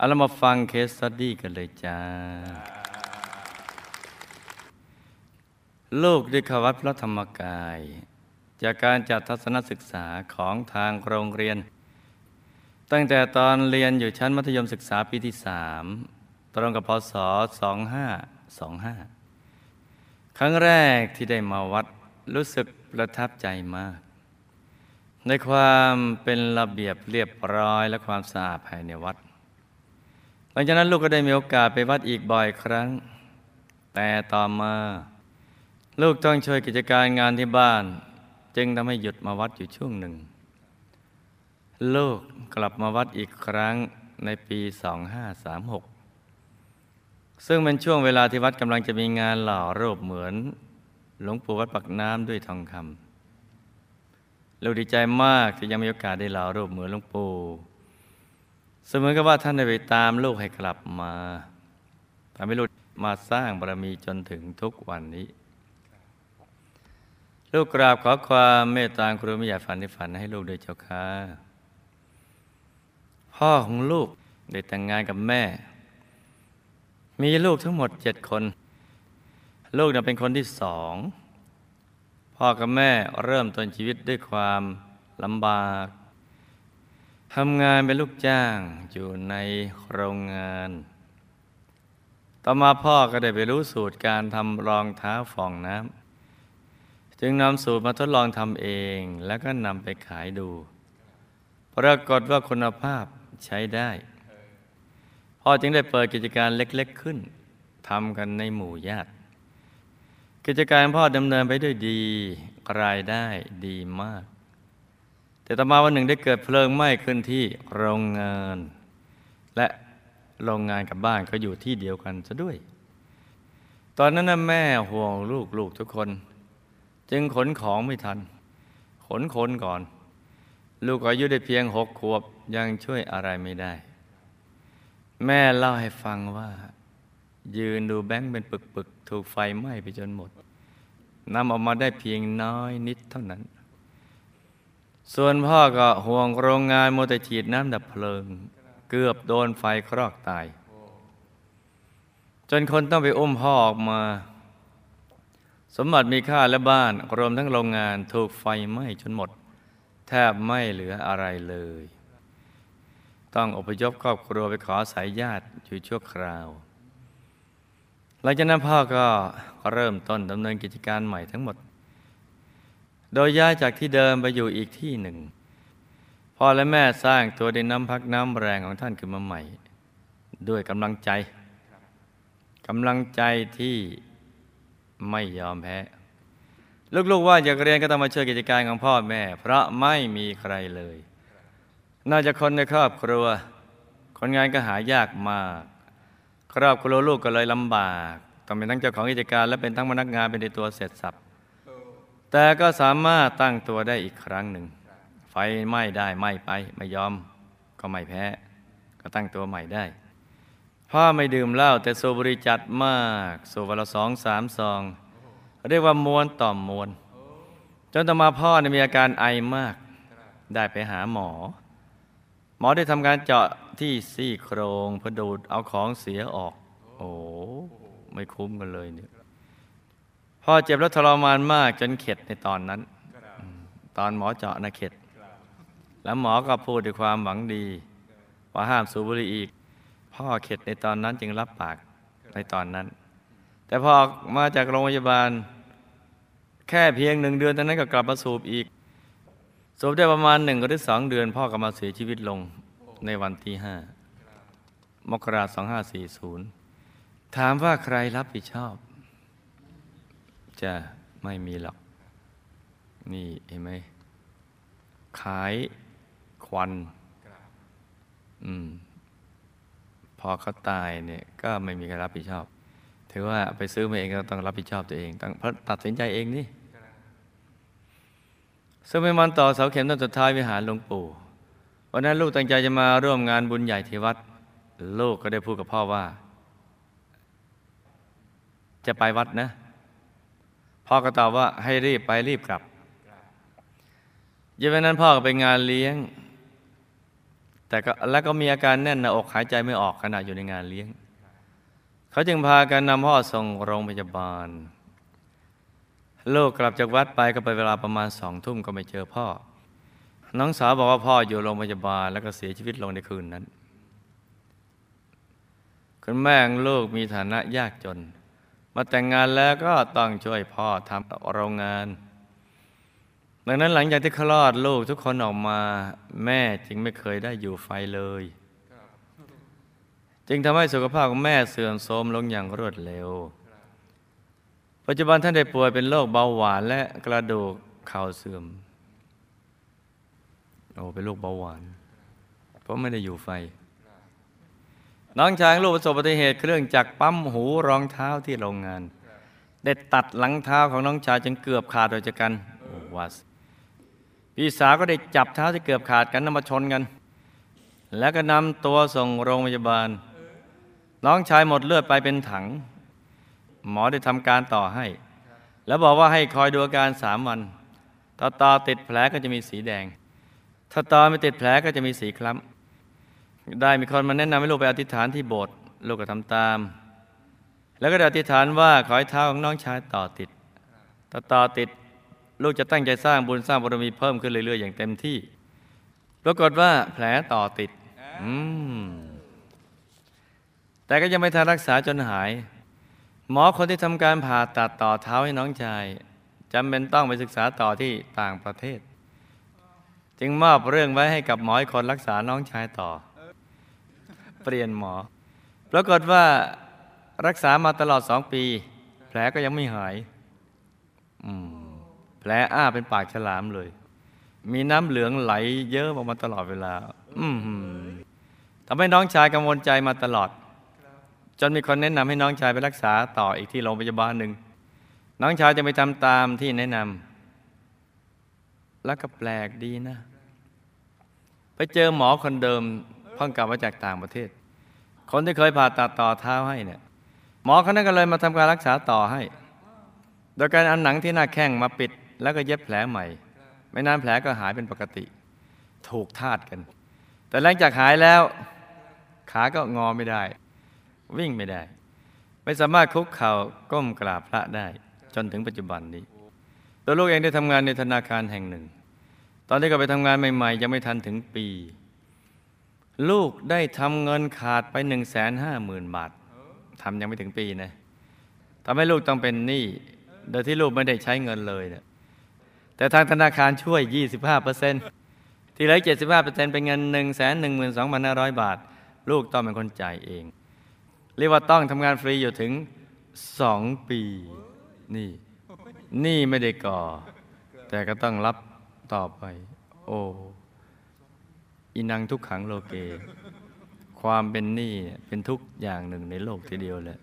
เอาเรามาฟัง case study กันเลยจ้า ลูกได้เข้าวัดพระธรรมกาย จากการจัดทัศนศึกษาของทางโรงเรียน ตั้งแต่ตอนเรียนอยู่ชั้นมัธยมศึกษาปีที่สามตรงกับพศ 2525 ครั้งแรกที่ได้มาวัดรู้สึกประทับใจมาก ในความเป็นระเบียบเรียบร้อยและความสะอาดภายในวัด ลังจากนั้นลูกก็ได้มีโอกาสไปวัดอีกบ่อยครั้ง แต่ต่อมา ลูกต้องช่วยกิจการงานที่บ้าน จึงทำให้หยุดมาวัดอยู่ช่วงหนึ่ง ลูกกลับมาวัดอีกครั้งในปี 2536 ซึ่งเป็นช่วงเวลาที่วัดกำลังจะมีงานหล่อรูปเหมือน หลวงปู่วัดปักน้ำด้วยทองคำลูกดีใจมากที่ยังมีโอกาสได้หล่อรูปเหมือนหลวงปู่ เสมือนกับว่าท่านได้ไปตามลูกให้กลับมาทำให้ลูกมาสร้างบารมีจนถึงทุกวันนี้ ลูกกราบขอความเมตตาครูไม่อยากฝันในฝันให้ลูกด้วยเจ้าค่ะพ่อของลูกได้แต่งงานกับแม่ มีลูกทั้งหมดเจ็ดคน ลูกน่ะเป็นคนที่สองพ่อกับแม่เริ่มต้นชีวิตด้วยความลำบาก ทำงานเป็นลูกจ้างอยู่ในโรงงาน ต่อมาพ่อก็ได้ไปรู้สูตรการทำรองเท้าฟองน้ำจึงนำสูตรมาทดลองทำเองแล้วก็นำไปขายดู ปรากฏว่าคุณภาพใช้ได้ พ่อจึงได้เปิดกิจการเล็กๆขึ้นทำกันในหมู่ญาติ กิจการพ่อดำเนินไปด้วยดีรายได้ดีมาก แต่ต่อมาวันหนึ่งได้เกิดเพลิงไหม้ขึ้นที่โรงงาน และโรงงานกับบ้านก็อยู่ที่เดียวกันซะด้วย ตอนนั้นนะแม่ห่วงลูกลูกทุกคน จึงขนของไม่ทัน ขนคนก่อน ลูกอายุได้เพียงหกขวบยังช่วยอะไรไม่ได้ แม่เล่าให้ฟังว่า ยืนดูแบงค์เป็นปึกๆ ถูกไฟไหม้ไปจนหมดนำออกมาได้เพียงน้อยนิดเท่านั้น ส่วนพ่อก็ห่วงโรงงานโมแต่ฉีดน้ำดับเพลิง เกือบโดนไฟครอกตาย จนคนต้องไปอุ้มพ่อออกมา สมบัติมีค่าและบ้าน รวมทั้งโรงงานถูกไฟไหม้จนหมด แทบไม่เหลืออะไรเลย ต้องอพยพครอบครัวไปขอสายญาติอยู่ชั่วคราว หลังจากนั้นพ่อก็เริ่มต้นดำเนินกิจการใหม่ทั้งหมด โดยย้ายจากที่เดิมไปอยู่อีกที่หนึ่งพ่อและแม่สร้างตัวดินน้ำพักน้ำแรงของท่านขึ้นมาใหม่ ด้วยกำลังใจกำลังใจที่ไม่ยอมแพ้ลูกๆว่าอยากเรียนก็ต้องมาช่วยกิจการของพ่อแม่ เพราะไม่มีใครเลยน่าจะคนในครอบครัว คนงานก็หายากมาก ครอบครัวลูกก็เลยลำบาก ต้องเป็นทั้งเจ้าของกิจการและเป็นทั้งพนักงานเป็นในตัวเสร็จสับ แต่ก็สามารถตั้งตัวได้อีกครั้งหนึ่ง ไฟไหม้ได้ไหม้ไป ไม่ยอมก็ไม่แพ้ ก็ตั้งตัวใหม่ได้พ่อไม่ดื่มเหล้าแต่สูบบุหรี่จัดมากสูบวันละสองสามซอง เรียกว่ามวนต่อมวน จนต่อมาพ่อมีอาการไอมาก ได้ไปหาหมอ หมอได้ทำการเจาะที่ซี่โครงเพื่อดูดเอาของเสียออก โอ้ไม่คุ้มกันเลยเนี่ย พ่อเจ็บและทรมานมากจนเข็ดในตอนนั้น ตอนหมอเจาะนะเข็ด แล้วหมอก็พูดด้วยความหวังดี ว่าห้ามสูบบุหรี่อีก พ่อเข็ดในตอนนั้นจึงรับปากในตอนนั้น แต่พอมาจากโรงพยาบาล แค่เพียงหนึ่งเดือนตอนนั้นก็กลับมาสูบอีก สูบได้ประมาณหนึ่งหรือสองเดือน พ่อก็มาเสียชีวิตลงในวันที่ห้ามกราสองห้าสี่ศูนย์ถามว่าใครรับผิดชอบ จะไม่มีหรอก นี่เห็นไหมขายควันอืม พอเขาตายเนี่ย ก็ไม่มีใครรับผิดชอบ ถือว่าไปซื้อมาเองก็ต้องรับผิดชอบตัวเองต้องตัดสินใจเองนี่ซึ่งเป็นวันต่อเสาเข็มต้นสุดท้ายวิหารหลวงปู่วันนั้นลูกตั้งใจจะมาร่วมงานบุญใหญ่ที่วัด ลูกก็ได้พูดกับพ่อว่า จะไปวัดนะ พ่อก็ตอบว่าให้รีบไปรีบกลับเย็นวันนั้นพ่อก็ไปงานเลี้ยง แต่ก็แล้วก็มีอาการแน่นหน้าอกหายใจไม่ออกขณะอยู่ในงานเลี้ยง เขาจึงพากันนำพ่อส่งโรงพยาบาล ลูกกลับจากวัดไปก็ไปเวลาประมาณสองทุ่มก็ไม่เจอพ่อ น้องสาวบอกว่าพ่ออยู่โรงพยาบาล แล้วก็เสียชีวิตลงในคืนนั้น คุณแม่ลูกมีฐานะยากจน มาแต่งงานแล้วก็ต้องช่วยพ่อทำโรงงาน ดังนั้นหลังจากที่คลอดลูกทุกคนออกมาแม่จึงไม่เคยได้อยู่ไฟเลย จึงทำให้สุขภาพของแม่เสื่อมโทรมลงอย่างรวดเร็ว ปัจจุบันท่านได้ป่วยเป็นโรคเบาหวานและกระดูกเข่าเสื่อมโอ้เป็นโรคเบาหวาน เพราะไม่ได้อยู่ไฟ น้องชายลูกประสบอุบัติเหตุเครื่องจักรปั๊มหูรองเท้าที่โรงงาน ได้ตัดหลังเท้าของน้องชายจนเกือบขาดโดยจากกันวัสพี่สาวก็ได้จับเท้าที่เกือบขาดกันนำมาชนกัน แล้วก็นำตัวส่งโรงพยาบาล น้องชายหมดเลือดไปเป็นถัง หมอได้ทำการต่อให้ แล้วบอกว่าให้คอยดูอาการสามวันถ้าต่อติดแผลก็จะมีสีแดง ถ้าต่อไม่ติดแผลก็จะมีสีคล้ำ ได้มีคนมาแนะนำให้ลูกไปอธิษฐานที่โบสถ์ลูกก็ทำตาม แล้วก็ได้อธิษฐานว่าขอให้เท้าของน้องชายต่อติดถ้าต่อติดลูกจะตั้งใจสร้างบุญสร้างบารมีเพิ่มขึ้นเรื่อยๆอย่างเต็มที่ ปรากฏว่าแผลต่อติด อืม แต่ก็ยังไม่ทันรักษาจนหาย หมอคนที่ทำการผ่าตัดต่อเท้าให้น้องชายจำเป็นต้องไปศึกษาต่อที่ต่างประเทศ จึงมอบเรื่องไว้ให้กับหมออีกคนรักษาน้องชายต่อ ปลี่ยนหมอ ปรากฏว่ารักษามาตลอดสองปี แผลก็ยังไม่หาย แผลอ้าเป็นปากฉลามเลย มีน้ำเหลืองไหลเยอะออกมาตลอดเวลาทำให้น้องชายกังวลใจมาตลอด จนมีคนแนะนำให้น้องชายไปรักษาต่ออีกที่โรงพยาบาลหนึ่ง น้องชายจะไปทำตามที่แนะนำแล้วก็แปลกดีนะ ไปเจอหมอคนเดิมเพิ่งกลับมาจากต่างประเทศ คนที่เคยผ่าตัดต่อเท้าให้เนี่ยหมอคนนั้นก็เลยมาทำการรักษาต่อให้ โดยการเอาหนังที่หน้าแข้งมาปิด แล้วก็เย็บแผลใหม่ ไม่นานแผลก็หายเป็นปกติ ถูกทาดกัน แต่หลังจากหายแล้วขาก็งอไม่ได้ วิ่งไม่ได้ ไม่สามารถคุกเข่าก้มกราบพระได้ จนถึงปัจจุบันนี้ ตัวลูกเองได้ทำงานในธนาคารแห่งหนึ่ง ตอนที่ก็ไปทำงานใหม่ ๆ ยังไม่ทันถึงปี ลูกได้ทำเงินขาดไปหนึ่งแสนห้าหมื่นบาททำยังไม่ถึงปีนะทำให้ลูกต้องเป็นหนี้โดยที่ลูกไม่ได้ใช้เงินเลยเนี่ยแต่ทางธนาคารช่วย 25เปอร์เซ็นต์ที่เหลือ75เปอร์เซ็นต์เป็นเงิน 1 1 2 5 0 0 บาท ลูกต้องเป็นคนจ่ายเอง เรียกว่าต้องทำงานฟรีอยู่ถึงสองปี นี่นี่ไม่ได้ก่อ แต่ก็ต้องรับต่อไป โอ้ อินังทุกขังโลเก ความเป็นหนี้เป็นทุกอย่างหนึ่งในโลกทีเดียวเลย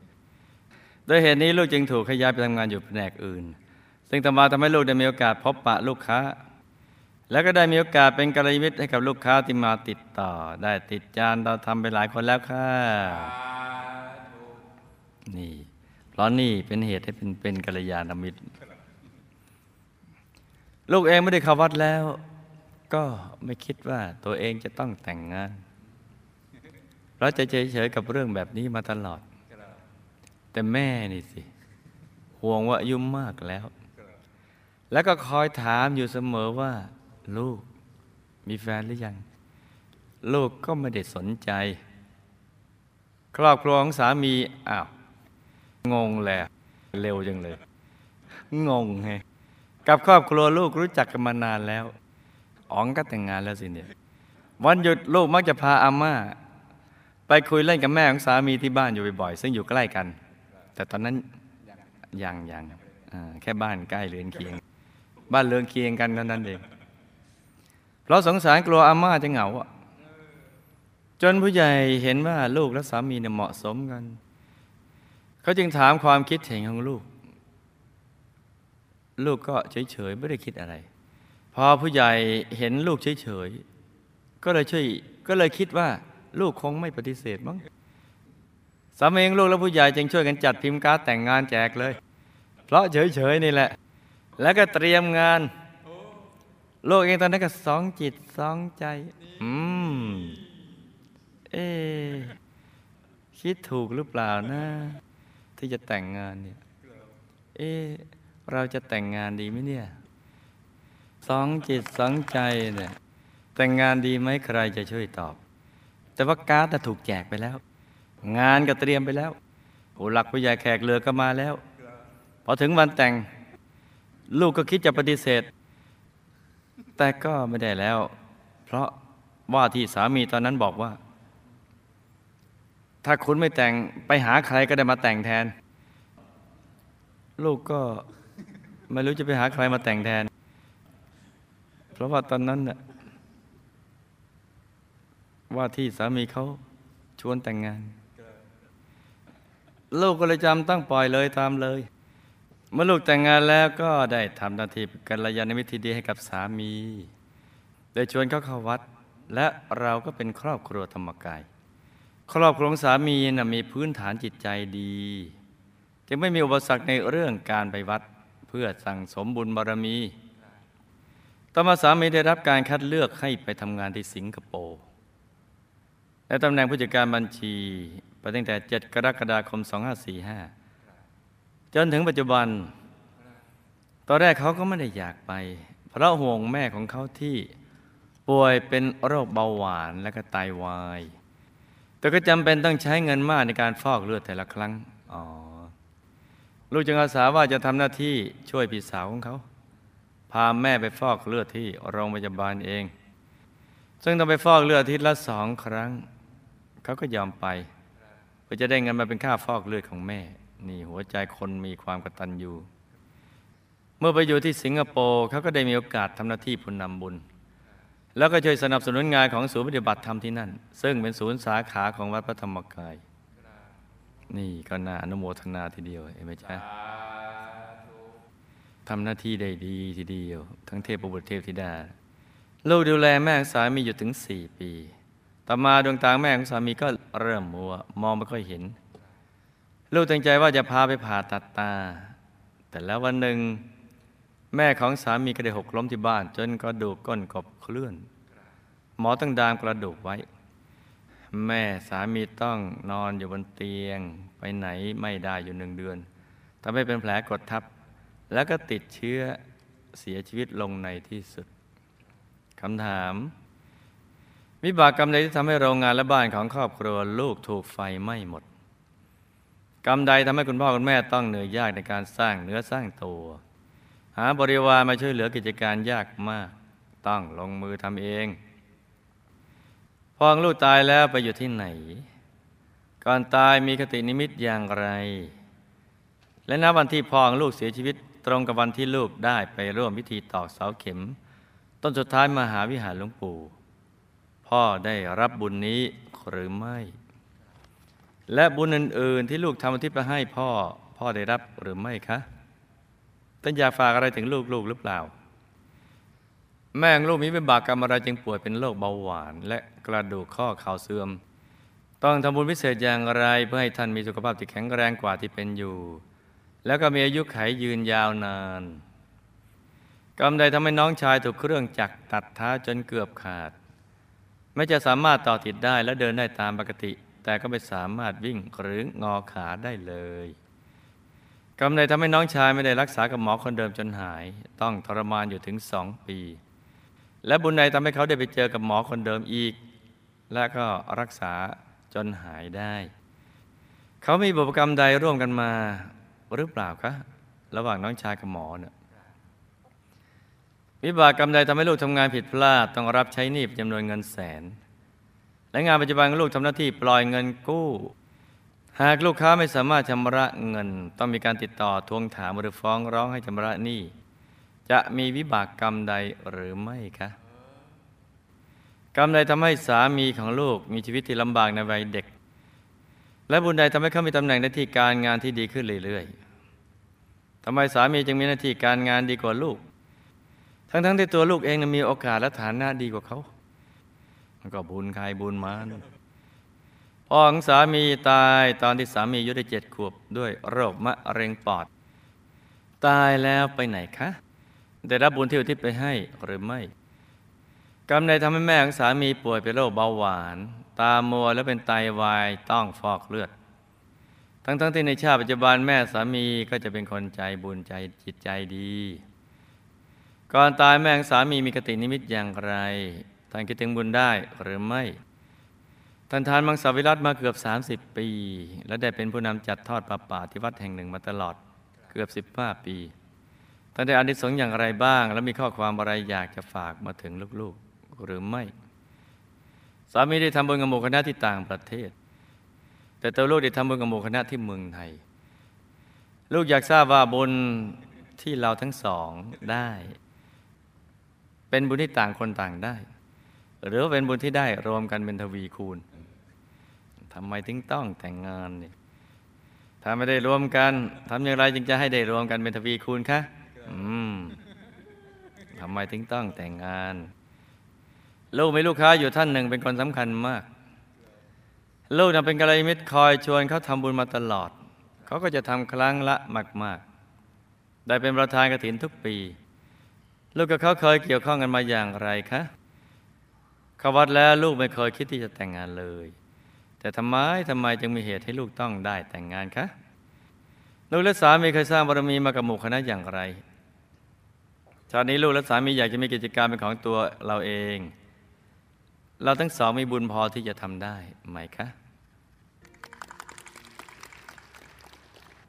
โดยเหตุนี้ลูกจึงถูกขยายไปทำงานอยู่แผนกอื่น ซึ่งต่อมาทำให้ลูกได้มีโอกาสพบปะลูกค้า แล้วก็ได้มีโอกาสเป็นกัลยาณมิตรให้กับลูกค้าที่มาติดต่อ ได้ติดจานเราทำไปหลายคนแล้วค่ะนี่ เพราะนี่เป็นเหตุให้เป็นเป็นกัลยาณมิตร ลูกเองไม่ได้เข้าวัดแล้ว ก็ไม่คิดว่าตัวเองจะต้องแต่งงานเพราะจะเฉยๆกับเรื่องแบบนี้มาตลอด แต่แม่นี่สิ ห่วงว่าอายุมากแล้ว แล้วก็คอยถามอยู่เสมอว่า ลูก มีแฟนหรือยัง ลูกก็ไม่ได้สนใจ ครอบครัวของสามีอ้าว งงแหละเร็วจังเลย งงไงกับครอบครัวลูกรู้จักกันมานานแล้ว อ๋องก็แต่งงานแล้วสิเนี่ยวันหยุดลูกมักจะพาอาม่า ไปคุยเล่นกับแม่ของสามีที่บ้านอยู่บ่อยๆซึ่งอยู่ใกล้กัน แต่ตอนนั้นยังยังแค่บ้านใกล้เรือนเคียง บ้านเรือนเคียงกันเท่านั้นเองเพราะสงสารกลัวอาม่าจะเหงาอะจนผู้ใหญ่เห็นว่าลูกและสามีเนี่ยเหมาะสมกัน เขาจึงถามความคิดเห็นของลูก ลูกก็เฉยๆไม่ได้คิดอะไร พอผู้ใหญ่เห็นลูกเฉยๆ ก็เลยช่วยก็เลยคิดว่าลูกคงไม่ปฏิเสธมั้งสามีของลูกและผู้ใหญ่จึงช่วยกันจัดพิมพ์การ์ดแต่งงานแจกเลย เพราะเฉยๆนี่แหละ แล้วก็เตรียมงานลูกเองตอนนั้นก็สองจิตสองใจ อืม เอ๊คิดถูกหรือเปล่านะ ที่จะแต่งงานเนี่ย เอ๊เราจะแต่งงานดีไหมเนี่ย สองจิตสองใจเนี่ยแต่งงานดีไหมใครจะช่วยตอบ แต่ว่าการ์ดถูกแจกไปแล้ว งานก็เตรียมไปแล้วผู้หลักผู้ใหญ่แขกเรือก็มาแล้วพอถึงวันแต่งลูกก็คิดจะปฏิเสธ แต่ก็ไม่ได้แล้ว เพราะว่าที่สามีตอนนั้นบอกว่า ถ้าคุณไม่แต่งไปหาใครก็ได้มาแต่งแทน ลูกก็ไม่รู้จะไปหาใครมาแต่งแทน เพราะว่าตอนนั้นน่ะว่าที่สามีเขาชวนแต่งงาน ลูกก็เลยจำต้องปล่อยเลยตามเลย เมื่อลูกแต่งงานแล้วก็ได้ทำหน้าที่กัลยาณมิตรที่ดีให้กับสามีได้ชวนเขาเข้าวัด และเราก็เป็นครอบครัวธรรมกาย ครอบครัวของสามีนะมีพื้นฐานจิตใจดี จึงไม่มีอุปสรรคในเรื่องการไปวัด เพื่อสั่งสมบุญบารมี ต่อมาสามีได้รับการคัดเลือกให้ไปทำงานที่สิงคโปร์และตำแหน่งผู้จัดการบัญชีไปตั้งแต่ 7 กรกฎาคม 2545 จนถึงปัจจุบัน ตอนแรกเขาก็ไม่ได้อยากไป เพราะห่วงแม่ของเขาที่ป่วยเป็นโรคเบาหวานและก็ไตาวาย แต่ก็จำเป็นต้องใช้เงินมากในการฟอกเลือดแต่ละครั้ง อ๋อ ลูกจึงอาสาว่าจะทำหน้าที่ช่วยพี่สาวของเขา พาแม่ไปฟอกเลือดที่โรงพยาบาลเอง ซึ่งต้องไปฟอกเลือดทิตย์ละสองครั้ง เขาก็ยอมไปเพื่อจะได้เงินมาเป็นค่าฟอกเลือดของแม่ นี่หัวใจคนมีความกตัญญูเมื่อไปอยู่ที่สิงคโปร์เขาก็ได้มีโอกาสทำหน้าที่ผู้นำบุญ แล้วก็ช่วยสนับสนุนงานของศูนย์ปฏิบัติธรรมที่นั่น ซึ่งเป็นศูนย์สาขาของวัดพระธรรมกาย นี่ก็น่าอนุโมทนาทีเดียวเห็นไหมจ๊ะ ทำหน้าที่ได้ดีทีเดียว ทั้งเทพบุตรเทพธิดา ลูกดูแลแม่ของสามีอยู่ถึงสี่ปี ต่อมาดวงตาแม่ของสามีก็เริ่มมัว มองไม่ค่อยเห็น ลูกตั้งใจว่าจะพาไปผ่าตัดตา แต่แล้ววันหนึ่ง แม่ของสามีก็ได้หกล้มที่บ้าน จนกระดูกก้นกบเคลื่อน หมอต้องดามกระดูกไว้ แม่สามีต้องนอนอยู่บนเตียง ไปไหนไม่ได้อยู่หนึ่งเดือนทำให้เป็นแผลกดทับ แล้วก็ติดเชื้อเสียชีวิตลงในที่สุดคำถาม วิบากกรรมใดที่ทำให้โรงงานและบ้านของครอบครัวลูกถูกไฟไหม้หมด กรรมใดทำให้คุณพ่อคุณแม่ต้องเหนื่อยยากในการสร้างเนื้อสร้างตัว หาบริวารมาช่วยเหลือกิจการยากมาก ต้องลงมือทำเองพองลูกตายแล้วไปอยู่ที่ไหน ก่อนตายมีคตินิมิตอย่างไร และณวันที่พ่อองลูกเสียชีวิต ตรงกับวันที่ลูกได้ไปร่วมพิธีตอกเสาเข็ม ต้นสุดท้ายมหาวิหารหลวงปู่ พ่อได้รับบุญนี้หรือไม่ และบุญอื่น ๆ ที่ลูกทำอุทิศไปให้พ่อพ่อได้รับหรือไม่คะท่านอยากฝากอะไรถึงลูกๆหรือเปล่า แม่งลูกมีเป็นบากกรรมอะไรจึงป่วยเป็นโรคเบาหวาน และกระดูกข้อเข่าเสื่อม ต้องทำบุญพิเศษอย่างไรเพื่อให้ท่านมีสุขภาพที่แข็งแรงกว่าที่เป็นอยู่ แล้วก็มีอายุไขยืนยาวนานกรรมใดทำให้น้องชายถูกเครื่องจักรตัดเท้าจนเกือบขาด ไม่จะสามารถต่อติดได้และเดินได้ตามปกติ แต่ก็ไม่สามารถวิ่งหรืองอขาได้เลยกรรมใดทำให้น้องชายไม่ได้รักษากับหมอคนเดิมจนหาย ต้องทรมานอยู่ถึงสองปี และบุญใดทำให้เขาได้ไปเจอกับหมอคนเดิมอีก และก็รักษาจนหายได้ เขามีบุพกรรมใดร่วมกันมา หรือเปล่าคะระหว่างน้องชายกับหมอเนี่ยวิบากกรรมใดทำให้ลูกทำงานผิดพลาดต้องรับใช้หนี้จำนวนเงินแสน และงานปัจจุบันของลูกทำหน้าที่ปล่อยเงินกู้ หากลูกค้าไม่สามารถชำระเงิน ต้องมีการติดต่อทวงถามหรือฟ้องร้องให้ชำระหนี้จะมีวิบากกรรมใดหรือไม่คะกรรมใดทำให้สามีของลูกมีชีวิตที่ลำบากในวัยเด็ก และบุญใดทำให้เขามีตำแหน่งหน้าที่การงานที่ดีขึ้นเรื่อยๆทำไมสามีจึงมีหน้าที่การงานดีกว่าลูก ทั้งๆที่ตัวลูกเองมีโอกาสและฐานะดีกว่าเขา มันก็บุญใครบุญมันพ่อของสามีตายตอนที่สามีอายุได้เจ็ดขวบด้วยโรคมะเร็งปอด ตายแล้วไปไหนคะได้รับบุญที่อุทิศไปให้หรือไม่ กรรมใดทำให้แม่ของสามีป่วยเป็นโรคเบาหวาน ตามัวและเป็นไตวายต้องฟอกเลือด ทั้งๆทที่ในชาติปัจจุบันแม่สามีก็จะเป็นคนใจบุญใจจิตใจดี ก่อนตายแม่สามีมีกตินิมิตอย่างไรท่านคิดถึงบุญได้หรือไม่ท่านทานมังสวิรัตมาเกือบ 30 ปี และได้เป็นผู้นำจัดทอดปลาป่าที่วัดแห่งหนึ่งมาตลอดเกือบ 15 ปีท่านได้อานิสงส์อย่างไรบ้าง และมีข้อความอะไรอยากจะฝากมาถึงลูกๆหรือไม่ สามีได้ทำบุญกับหมู่คณะที่ต่างประเทศ แต่ตัวลูกได้ทำบุญกับหมู่คณะที่เมืองไทย ลูกอยากทราบว่าบุญที่เราทั้งสองได้ เป็นบุญที่ต่างคนต่างได้ หรือว่าเป็นบุญที่ได้รวมกันเป็นทวีคูณทำไมถึงต้องแต่งงานเนี่ยถ้าไม่ได้รวมกันทำอย่างไรจึงจะให้ได้รวมกันเป็นทวีคูณคะอืมทำไมถึงต้องแต่งงาน ลูกมีลูกค้าอยู่ท่านหนึ่งเป็นคนสำคัญมาก ลูกนั้นเป็นกัลยาณมิตรคอยชวนเขาทำบุญมาตลอด เขาก็จะทำครั้งละมากๆ ได้เป็นประธานกฐินทุกปี ลูกกับเขาเคยเกี่ยวข้องกันมาอย่างไรคะเขาวัดแล้วลูกไม่เคยคิดที่จะแต่งงานเลย แต่ทำไมทำไมจึงมีเหตุให้ลูกต้องได้แต่งงานคะลูกและสามีเคยสร้างบารมีมากับหมู่คณะอย่างไรชาตินี้ลูกและสามีอยากจะมีกิจการเป็นของตัวเราเอง เราทั้งสองมีบุญพอที่จะทำได้ไหมคะ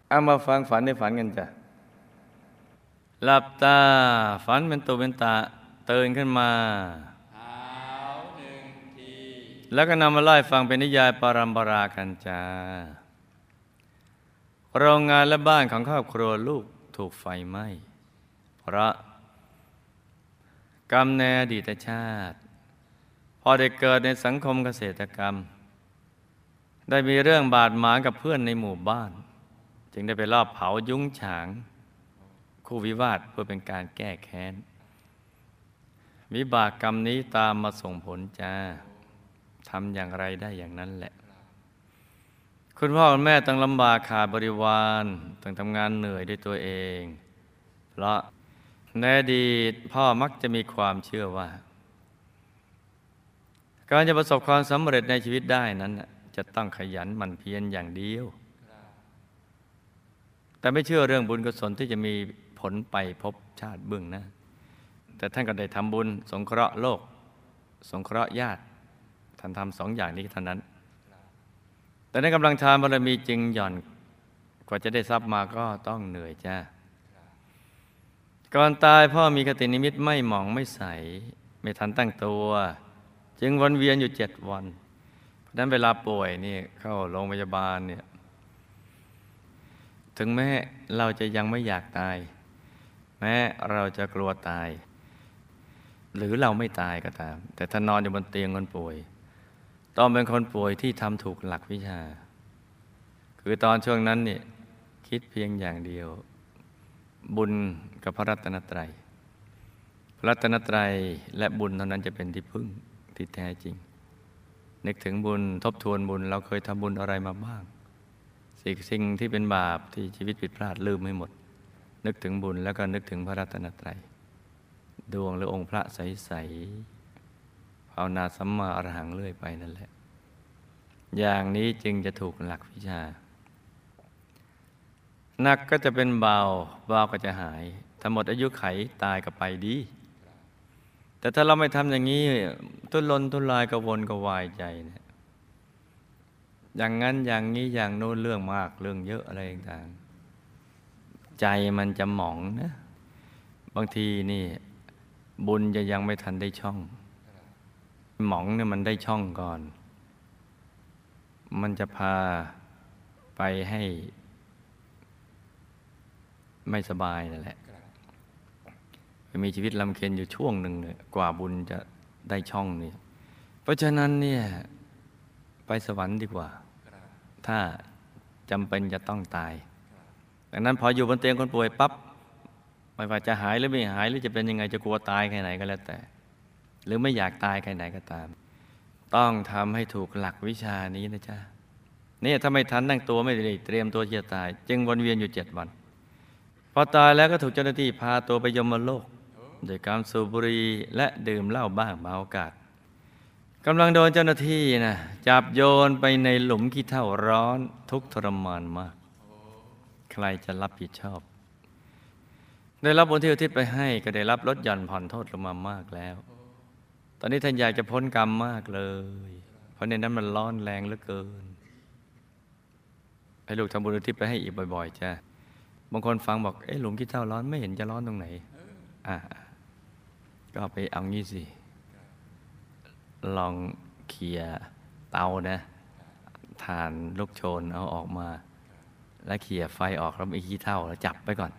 เอามาฟังฝันในฝันกันจ้ะ หลับตาฝันเป็นตัวเป็นตาตื่นขึ้นมา แล้วก็นำมาไล่ฟังเป็นนิยายปารัมปรากันจ้า โรงงานและบ้านของครอบครัวลูกถูกไฟไหม้ เพราะกรรมในอดีตชาติพ อได้เกิดในสังคมเกษตรกรรม ได้มีเรื่องบาดหมางกับเพื่อนในหมู่บ้าน จึงได้ไปรอบเผายุ้งฉาง คู่วิวาทเพื่อเป็นการแก้แค้น วิบากกรรมนี้ตามมาส่งผลจ้าทำอย่างไรได้อย่างนั้นแหละ คุณพ่อคุณแม่ต้องลำบากขาดบริวารต้องทำงานเหนื่อยด้วยตัวเอง เพราะในอดีตพ่อมักจะมีความเชื่อว่า การจะประสบความสำเร็จในชีวิตได้นั้น จะต้องขยันหมั่นเพียรอย่างเดียว แต่ไม่เชื่อเรื่องบุญกุศลที่จะมีผลไปพบชาติเบื้องหน้าแต่ท่านก็ได้ทำบุญ สงเคราะห์โลก สงเคราะห์ญาติท่านทำสองอย่างนี้เท่านั้น แต่ในกำลังทานบารมีจึงหย่อนกว่าจะได้ทรัพย์มาก็ต้องเหนื่อยจ้าก่อนตายพ่อมีคตินิมิตไม่หมองไม่ใส ไม่ทันตั้งตัว จึงวนเวียนอยู่เจ็ดวัน เพราะนั้นเวลาป่วยนี่เข้าโรงพยาบาลเนี่ยถึงแม้เราจะยังไม่อยากตาย แม้เราจะกลัวตาย หรือเราไม่ตายก็ตาม แต่ถ้านอนอยู่บนเตียงคนป่วย ต้องเป็นคนป่วยที่ทำถูกหลักวิชา คือตอนช่วงนั้นเนี่ยคิดเพียงอย่างเดียว บุญกับพระรัตนตรัย พระรัตนตรัยและบุญเท่านั้นจะเป็นที่พึ่ง ที่แท้จริง นึกถึงบุญทบทวนบุญ เราเคยทำบุญอะไรมาบ้าง สิ่งสิ่งที่เป็นบาปที่ชีวิตผิดพลาดลืมไม่หมด นึกถึงบุญแล้วก็นึกถึงพระรัตนตรัย ดวงหรือองค์พระใสๆภาวนาสัมมาอรหังเรื่อยไปนั่นแหละ อย่างนี้จึงจะถูกหลักวิชาหนักก็จะเป็นเบาเบาก็จะหายถ้าหมดอายุไขตายก็ไปดี แต่ถ้าเราไม่ทำอย่างนี้ทุลนทุลายกระวนกระวายใจเนี่ยอย่างนั้นอย่างนี้อย่างโน้นเรื่องมากเรื่องเยอะอะไรต่างๆใจมันจะหมองนะ บางทีนี่ บุญจะยังไม่ทันได้ช่อง หมองเนี่ยมันได้ช่องก่อน มันจะพาไปให้ ไม่สบายนั่นแหละ มีชีวิตลำเค็ญอยู่ช่วงหนึ่งเนี่ยกว่าบุญจะได้ช่องนี่เพราะฉะนั้นเนี่ยไปสวรรค์ดีกว่า ถ้าจำเป็นจะต้องตาย ดังนั้นพออยู่บนเตียงคนป่วยปั๊บไม่ว่าจะหายหรือไม่หายหรือจะเป็นยังไงจะกลัวตายแค่ไหนก็แล้วแต่ หรือไม่อยากตายแค่ไหนก็ตาม ต้องทำให้ถูกหลักวิชานี้นะจ๊ะนี่ถ้าไม่ทันนั่งตัวไม่ได้เตรียมตัวจะตาย จึงวนเวียนอยู่เจ็ดวัน พอตายแล้วก็ถูกเจ้าหน้าที่พาตัวไปยมโลก โดยการสูบบุหรี่และดื่มเหล้าบ้างบางโอกาสกำลังโดนเจ้าหน้าที่นะจับโยนไปในหลุมขี้เถ้าร้อนทุกทรมานมาก ใครจะรับผิดชอบ ได้รับบุญที่อุทิศไปให้ก็ได้รับลดหย่อนผ่อนโทษลงมามากแล้ว ตอนนี้ท่านอยากจะพ้นกรรมมากเลย เพราะในนั้นมันร้อนแรงเหลือเกิน ให้ลูกทำบุญอุทิศไปให้อีกบ่อย ๆจ้ะบางคนฟังบอกเอ๊ะหลุมขี้เถ้าร้อนไม่เห็นจะร้อนตรงไหน อะ ก็ไปเอางี้สิ ลองเขี่ยเตานะฐานลูกโชนเอาออกมา แล้วเขี่ยไฟออกแล้วมีขี้เถ้าแล้วจับไปก่อน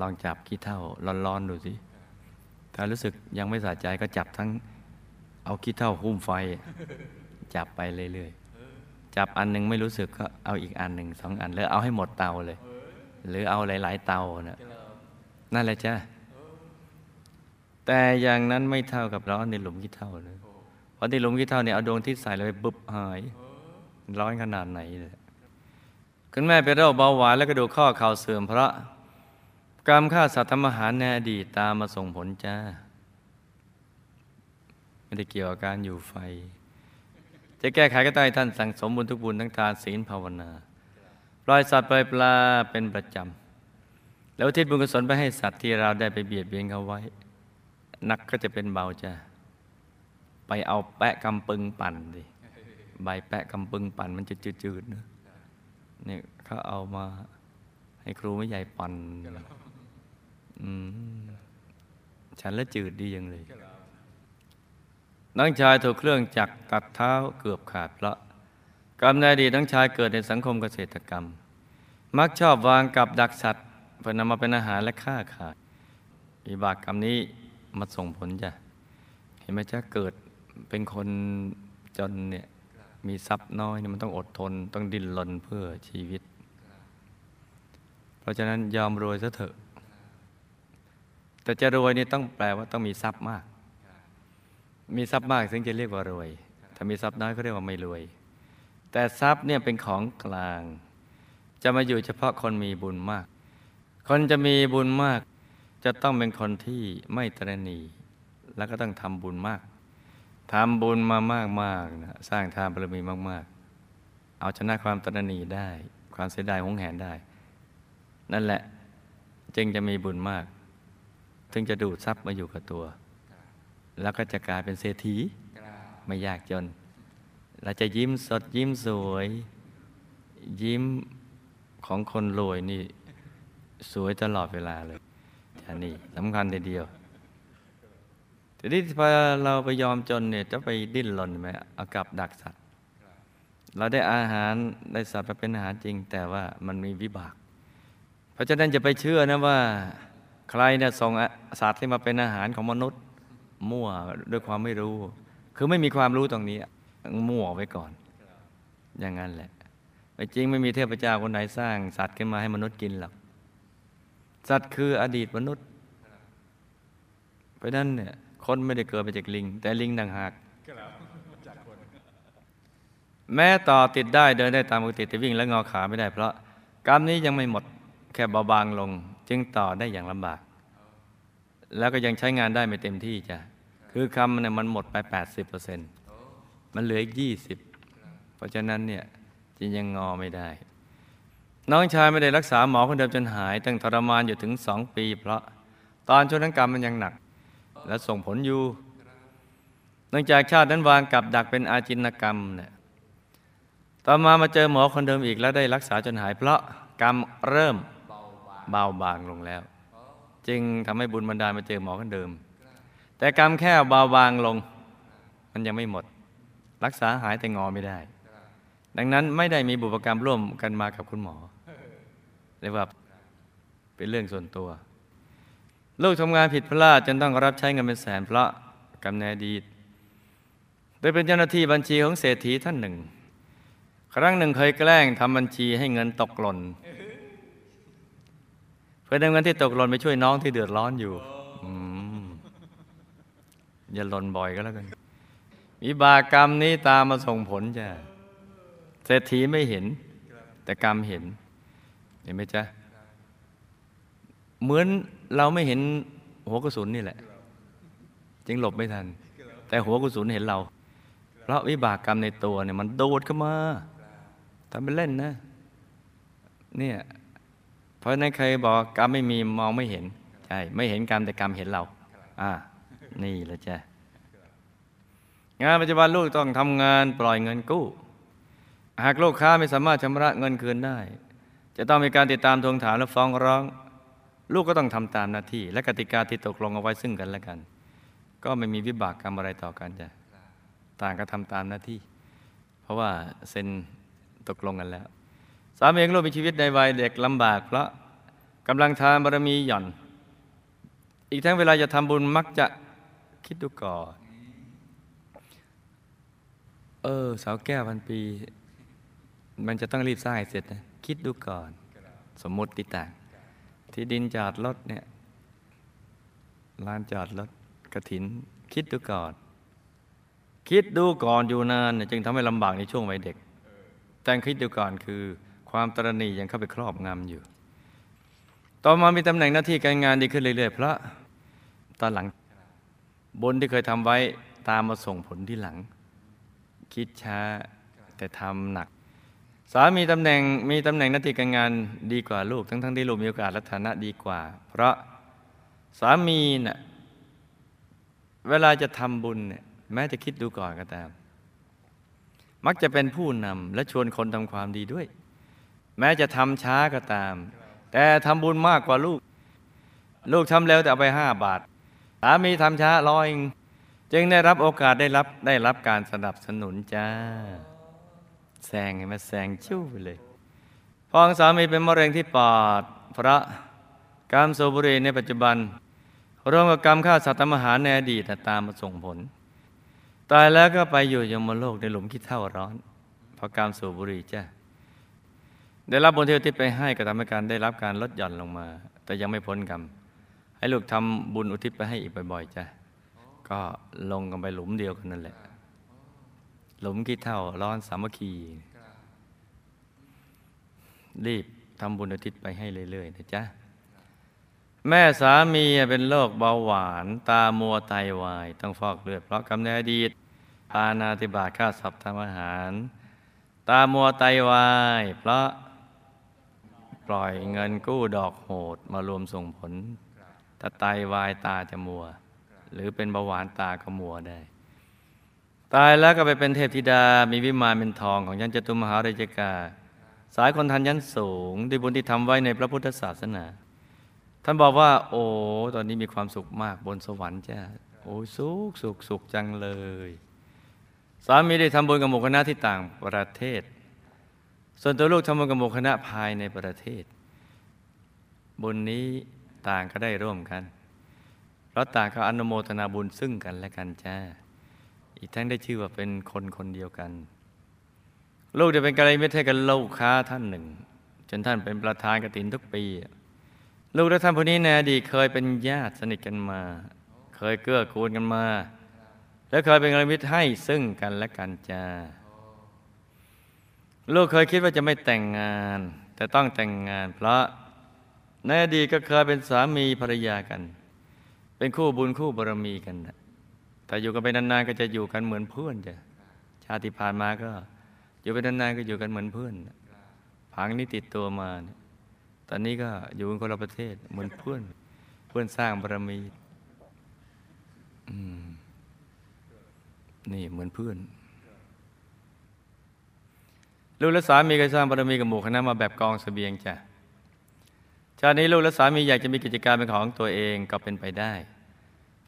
ลองจับขี้เถ้าร้อนๆดูสิ ถ้ารู้สึกยังไม่สะใจก็จับทั้ง เอาขี้เถ้าหุ้มไฟ จับไปเรื่อยๆ จับอันหนึ่งไม่รู้สึกก็เอาอีกอันหนึ่งสองอันแล้วเอาให้หมดเตาเลย หรือเอาหลาย ๆ เตานะนั่นแหละจ้า แต่อย่างนั้นไม่เท่ากับร้อนในหลุมขี้เถ้าเลยเพราะในหลุมขี้เถ้าเนี่ยเอาดวงที่ใส่เลยบุบหายร้อนขนาดไหนเลยคุณแม่เป็นโรคเบาหวานและกระดูกข้อเข่าเสื่อมเพราะกรรมฆ่าสัตว์ทำอาหารในอดีตตามมาส่งผลจ้าไม่ได้เกี่ยวกับการอยู่ไฟ จะแก้ไขก็ต้องให้ท่านสั่งสมบุญทุกบุญทั้งทานศีลภาวนาปล่อยสัตว์ปล่อยปลาเป็นประจำ แล้วทิศบุญกุศลไปให้สัตว์ที่เราได้ไปเบียดเบียนเขาไว้ นักก็จะเป็นเบาจ้าไปเอาแปะกำปึงปั่นดิใบแปะกำปึงปั่นมันจะจืดๆนะเนี่ยเขาเอามาให้ครูไม่ใหญ่ปั่นอืมฉันแล้วจืดดียังเลยน้องชายถูกเครื่องจักรตัดเท้าเกือบขาดเพราะกรรมในอดีตน้องชายเกิดในสังคมเกษตรกรรม มักชอบวางกับดักสัตว์เพื่อนำมาเป็นอาหารและฆ่าขายวิบากกรรมนี้ มาส่งผลจ้ะเห็นไหมจ้ะเกิดเป็นคนจนเนี่ยมีทรัพย์น้อยเนี่ยมันต้องอดทนต้องดิ้นรนเพื่อชีวิต เพราะฉะนั้นยอมรวยซะเถอะ แต่จะรวยนี่ต้องแปลว่าต้องมีทรัพย์มาก มีทรัพย์มากถึงจะเรียกว่ารวย ถ้ามีทรัพย์น้อยก็เรียกว่าไม่รวย แต่ทรัพย์เนี่ยเป็นของกลาง จะมาอยู่เฉพาะคนมีบุญมาก คนจะมีบุญมาก จะต้องเป็นคนที่ไม่ตรณี แล้วก็ต้องทำบุญมากทำบุญมามากมากนะสร้างทานบารมีมากๆ เอาชนะความตรณีได้ ความเสียดายหงแหนได้ นั่นแหละจึงจะมีบุญมากถึงจะดูดทรัพย์มาอยู่กับตัว แล้วก็จะกลายเป็นเศรษฐีไม่ยากจน เราจะยิ้มสดยิ้มสวย ยิ้มของคนรวยนี่ สวยตลอดเวลาเลย อันนี้สำคัญทีเดียวทีนี้พอเราไปยอมจนเนี่ยจะไปดิ้นรนไหมเอากับดักสัตว์ เราได้อาหารได้สัตว์มาเป็นอาหารจริง แต่ว่ามันมีวิบาก เพราะฉะนั้นจะไปเชื่อนะว่า ใครเนี่ยส่งสัตว์ที่มาเป็นอาหารของมนุษย์ มั่วด้วยความไม่รู้ คือไม่มีความรู้ตรงนี้มั่วไว้ก่อน อย่างนั้นแหละไม่จริงไม่มีเทพเจ้าคนไหนสร้างสัตว์ขึ้นมาให้มนุษย์กินหรอก สัตว์คืออดีตมนุษย์ เพราะนั้นเนี่ยคนไม่ได้เกิดมาจากลิง แต่ลิงต่างหากแม้ต่อติดได้เดินได้ตามปกติแต่วิ่งและงอขาไม่ได้ เพราะกรรมนี้ยังไม่หมดแค่เบาบางลง จึงต่อได้อย่างลำบาก แล้วก็ยังใช้งานได้ไม่เต็มที่จ้ะคือคำเนี่ยมันหมดไป 80%มันเหลืออีก 20 เพราะฉะนั้นเนี่ยจึงยังงอไม่ได้ น้องชายไม่ได้รักษาหมอคนเดิมจนหายตั้งทรมานอยู่ถึงสองปี เพราะตอนช่วงนั้นกรรมมันยังหนัก และส่งผลอยู่หลังจากชาตินั้นวางกับดักเป็นอาจินกรรมเนี่ยต่อมามาเจอหมอคนเดิมอีกแล้วได้รักษาจนหาย เพราะกรรมเริ่มเบาบางลงแล้ว จึงทำให้บุญบรรดามาเจอหมอคนเดิม แต่กรรมแค่เบาบางลง มันยังไม่หมด รักษาหายแต่งอไม่ได้ ดังนั้นไม่ได้มีบุพกรรมร่วมกันมากับคุณหมอ เรียกว่าเป็นเรื่องส่วนตัว ลูกทำงานผิดพลาดจนต้องรับใช้เงินเป็นแสนเพราะกำเนิดดีโดยเป็นเจ้าหน้าที่บัญชีของเศรษฐีท่านหนึ่ง ครั้งหนึ่งเคยแกล้งทำบัญชีให้เงินตกหล่นเพื่อนำเงินที่ตกหล่นไปช่วยน้องที่เดือดร้อนอยู่อย่าหล่นบ่อยก็แล้วกันวิบากกรรมนี้ตามมาส่งผลจ้ะเศรษฐีไม่เห็น แต่กรรมเห็น เห็นไหมจ๊ะ เหมือนเราไม่เห็นหัวกระสุนนี่แหละ จึงหลบไม่ทัน แต่หัวกุศลเห็นเรา เพราะวิบากกรรมในตัวเนี่ยมันโดดเข้ามาทำเป็นเล่นนะ เนี่ย เพราะนั้นเคยบอกกรรมไม่มีมองไม่เห็น ใช่ ไม่เห็นกรรมแต่กรรมเห็นเรา อ่า นี่แหละจ้ะงานปัจจุบันลูกต้องทำงานปล่อยเงินกู้ หากลูกค้าไม่สามารถชำระเงินคืนได้ จะต้องมีการติดตามทวงถามและฟ้องร้อง ลูกก็ต้องทำตามหน้าที่ และกติกาที่ตกลงเอาไว้ซึ่งกันและกัน ก็ไม่มีวิบากกรรมอะไรต่อกันจ้ะต่างก็ทำตามหน้าที่ เพราะว่าเซ็นตกลงกันแล้ว สามีของลูกมีชีวิตในวัยเด็กลำบาก เพราะกำลังทานบารมีหย่อน อีกทั้งเวลาจะทำบุญมักจะคิดดูก่อนเออสาวแก้วพันปี มันจะต้องรีบสร้างให้เสร็จนะ คิดดูก่อน สมมติต่าง ที่ดินจอดรถเนี่ยลานจอดรถกระถิน คิดดูก่อน คิดดูก่อนอยู่นานจึงทำให้ลำบากในช่วงวัยเด็ก แต่คิดดูก่อนคือความตรณียังเข้าไปครอบงำอยู่ ต่อมามีตำแหน่งหน้าที่การงานดีขึ้นเรื่อยๆ เพราะตอนหลังบนที่เคยทำไว้ตามมาส่งผลที่หลัง คิดช้าแต่ทำหนัก สามีตำแหน่งมีตำแหน่งหน้าที่การงานดีกว่าลูก ทั้งๆทที่ลูกมีโอกาสและฐานะดีกว่า เพราะสามีน่ะเวลาจะทำบุญเนี่ยแม้จะคิดดูก่อนก็ตาม มักจะเป็นผู้นำและชวนคนทำความดีด้วย แม้จะทำช้าก็ตาม แต่ทำบุญมากกว่าลูก ลูกทำเร็วแต่เอาไปห้าบาทสามีทำช้าร้อยจึงได้รับโอกาสได้รับได้รับการสนับสนุนจ้า แซงมาแซงชิ่วไปเลยพองสามีเป็นมะเร็งที่ปอดพระกรรมสูบบุหรีในปัจจุบันรวมกับกรรมฆ่าสัตว์ทำอาหารในอดีตตามมาส่งผล ตายแล้วก็ไปอยู่ยมโลกในหลุมขี้เท่าร้อนเพราะกรรมสูบบุหรี่จ้าได้รับบุญที่อุทิศไปให้ก็ทำให้การได้รับการลดหย่อนลงมา แต่ยังไม่พ้นกรรมให้ลูกทำบุญอุทิศไปให้อีกบ่อยๆจ้ะก็ลงกันไปหลุมเดียวกันนั่นแหละ หลุมขี้เท่าร้อนสามัคคี รีบทำบุญอุทิศไปให้เรื่อยๆนะจ๊ะ แม่สามีเป็นโรคเบาหวาน ตามัวไตวาย ต้องฟอกเลือดเพราะกำเนิดอดีตปานาติบาตฆ่าสัตว์ทำอาหาร ตามัวไตวาย เพราะปล่อยเงินกู้ดอกโหดมารวมส่งผล ถ้าไตวายตาจะมัว หรือเป็นเบาหวานตาก็มัวได้ ตายแล้วก็ไปเป็นเทพธิดา มีวิมานเป็นทองของยันจตุมหาราชกา สายคนทันยันสูงด้วยบุญที่ทำไว้ในพระพุทธศาสนา ท่านบอกว่า โอ้ ตอนนี้มีความสุขมากบนสวรรค์จ้าโอ้สุขสุขสุขจังเลย สามีได้ทำบุญกับหมู่คณะที่ต่างประเทศ ส่วนตัวลูกทำบุญกับหมู่คณะภายในประเทศ บุญนี้ต่างก็ได้ร่วมกันเพราะต่างก็อนุโมทนาบุญซึ่งกันและกันจ้า อีกทั้งได้ชื่อว่าเป็นคนคนเดียวกัน ลูกจะเป็นกัลยาณมิตรให้กับลูกค้าท่านหนึ่ง จนท่านเป็นประธานกตินทุกปี ลูกและท่านผู้นี้ในอดีตเคยเป็นญาติสนิทกันมา เคยเกื้อกูลกันมา และเคยเป็นกัลยาณมิตรให้ซึ่งกันและกันจ้าลูกเคยคิดว่าจะไม่แต่งงาน แต่ต้องแต่งงาน เพราะในอดีตก็เคยเป็นสามีภรรยากัน เป็นคู่บุญคู่บารมีกันนะ แต่อยู่กันไปนานๆก็จะอยู่กันเหมือนเพื่อนจ้ะชาติผ่านมาก็ อยู่ไปนานๆก็อยู่กันเหมือนเพื่อนผังนี้ติดตัวมาตอนนี้ก็อยู่กันคนละประเทศเหมือนเพื่อน เพื่อนสร้างบารมีนี่เหมือนเพื่อนลูกและสามีก็สร้างบารมีกับหมู่คณะมาแบบกองเสบียงจ้ะชาตินี้ลูกและสามีอยากจะมีกิจการเป็นของตัวเองก็เป็นไปได้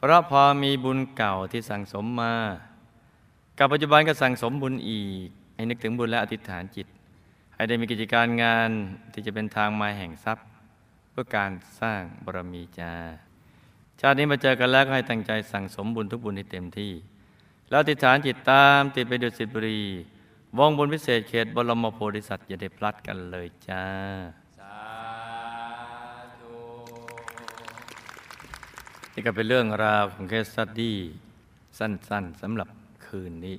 เพราะพอมีบุญเก่าที่สั่งสมมา กับปัจจุบันก็สั่งสมบุญอีก ให้นึกถึงบุญและอธิษฐานจิต ให้ได้มีกิจการงานที่จะเป็นทางมาแห่งทรัพย์ เพื่อการสร้างบารมีจา ชาตินี้มาเจอกันแล้วก็ให้ตั้งใจสั่งสมบุญทุกบุญให้เต็มที่ แล้วอธิษฐานจิตตามติดไปดุสิตบุรีวงบุญพิเศษเขตบรมโพธิสัตว์อย่าได้พลัดกันเลยจ้า นี่ก็เป็นเรื่องราวของเคสสตดี้สั้น ๆสำหรับคืนนี้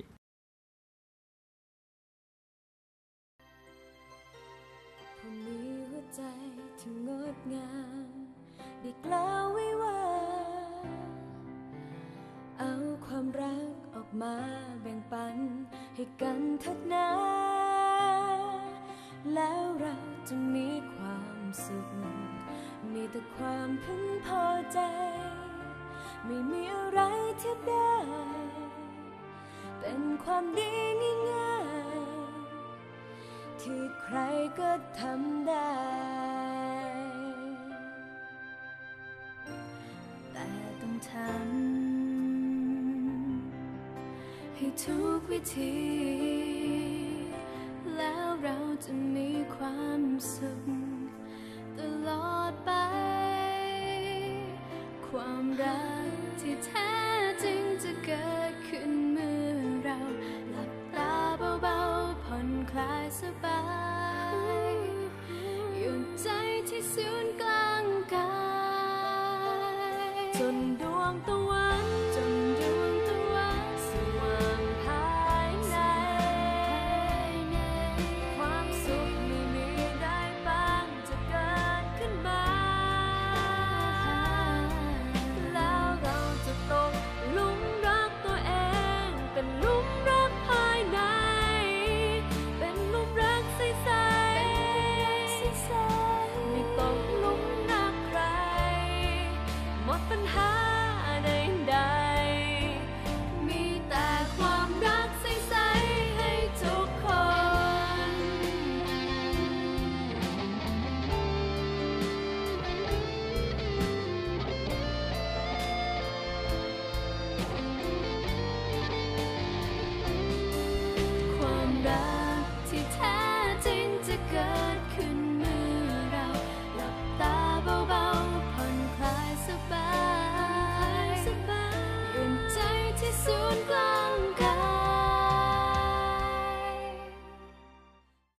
กล่าวไว้ว่า เอาความรักออกมาแบ่งปันให้กันทักนา แล้วเราจะมีความสุข มีแต่ความพึงพอใจ ไม่มีอะไรที่ได้ เป็นความดีง่ายๆ ที่ใครก็ทำได้ แต่ต้องทำให้ทุกวิธี แล้วเราจะมีความสุขตลอดไป ความรัก to tell.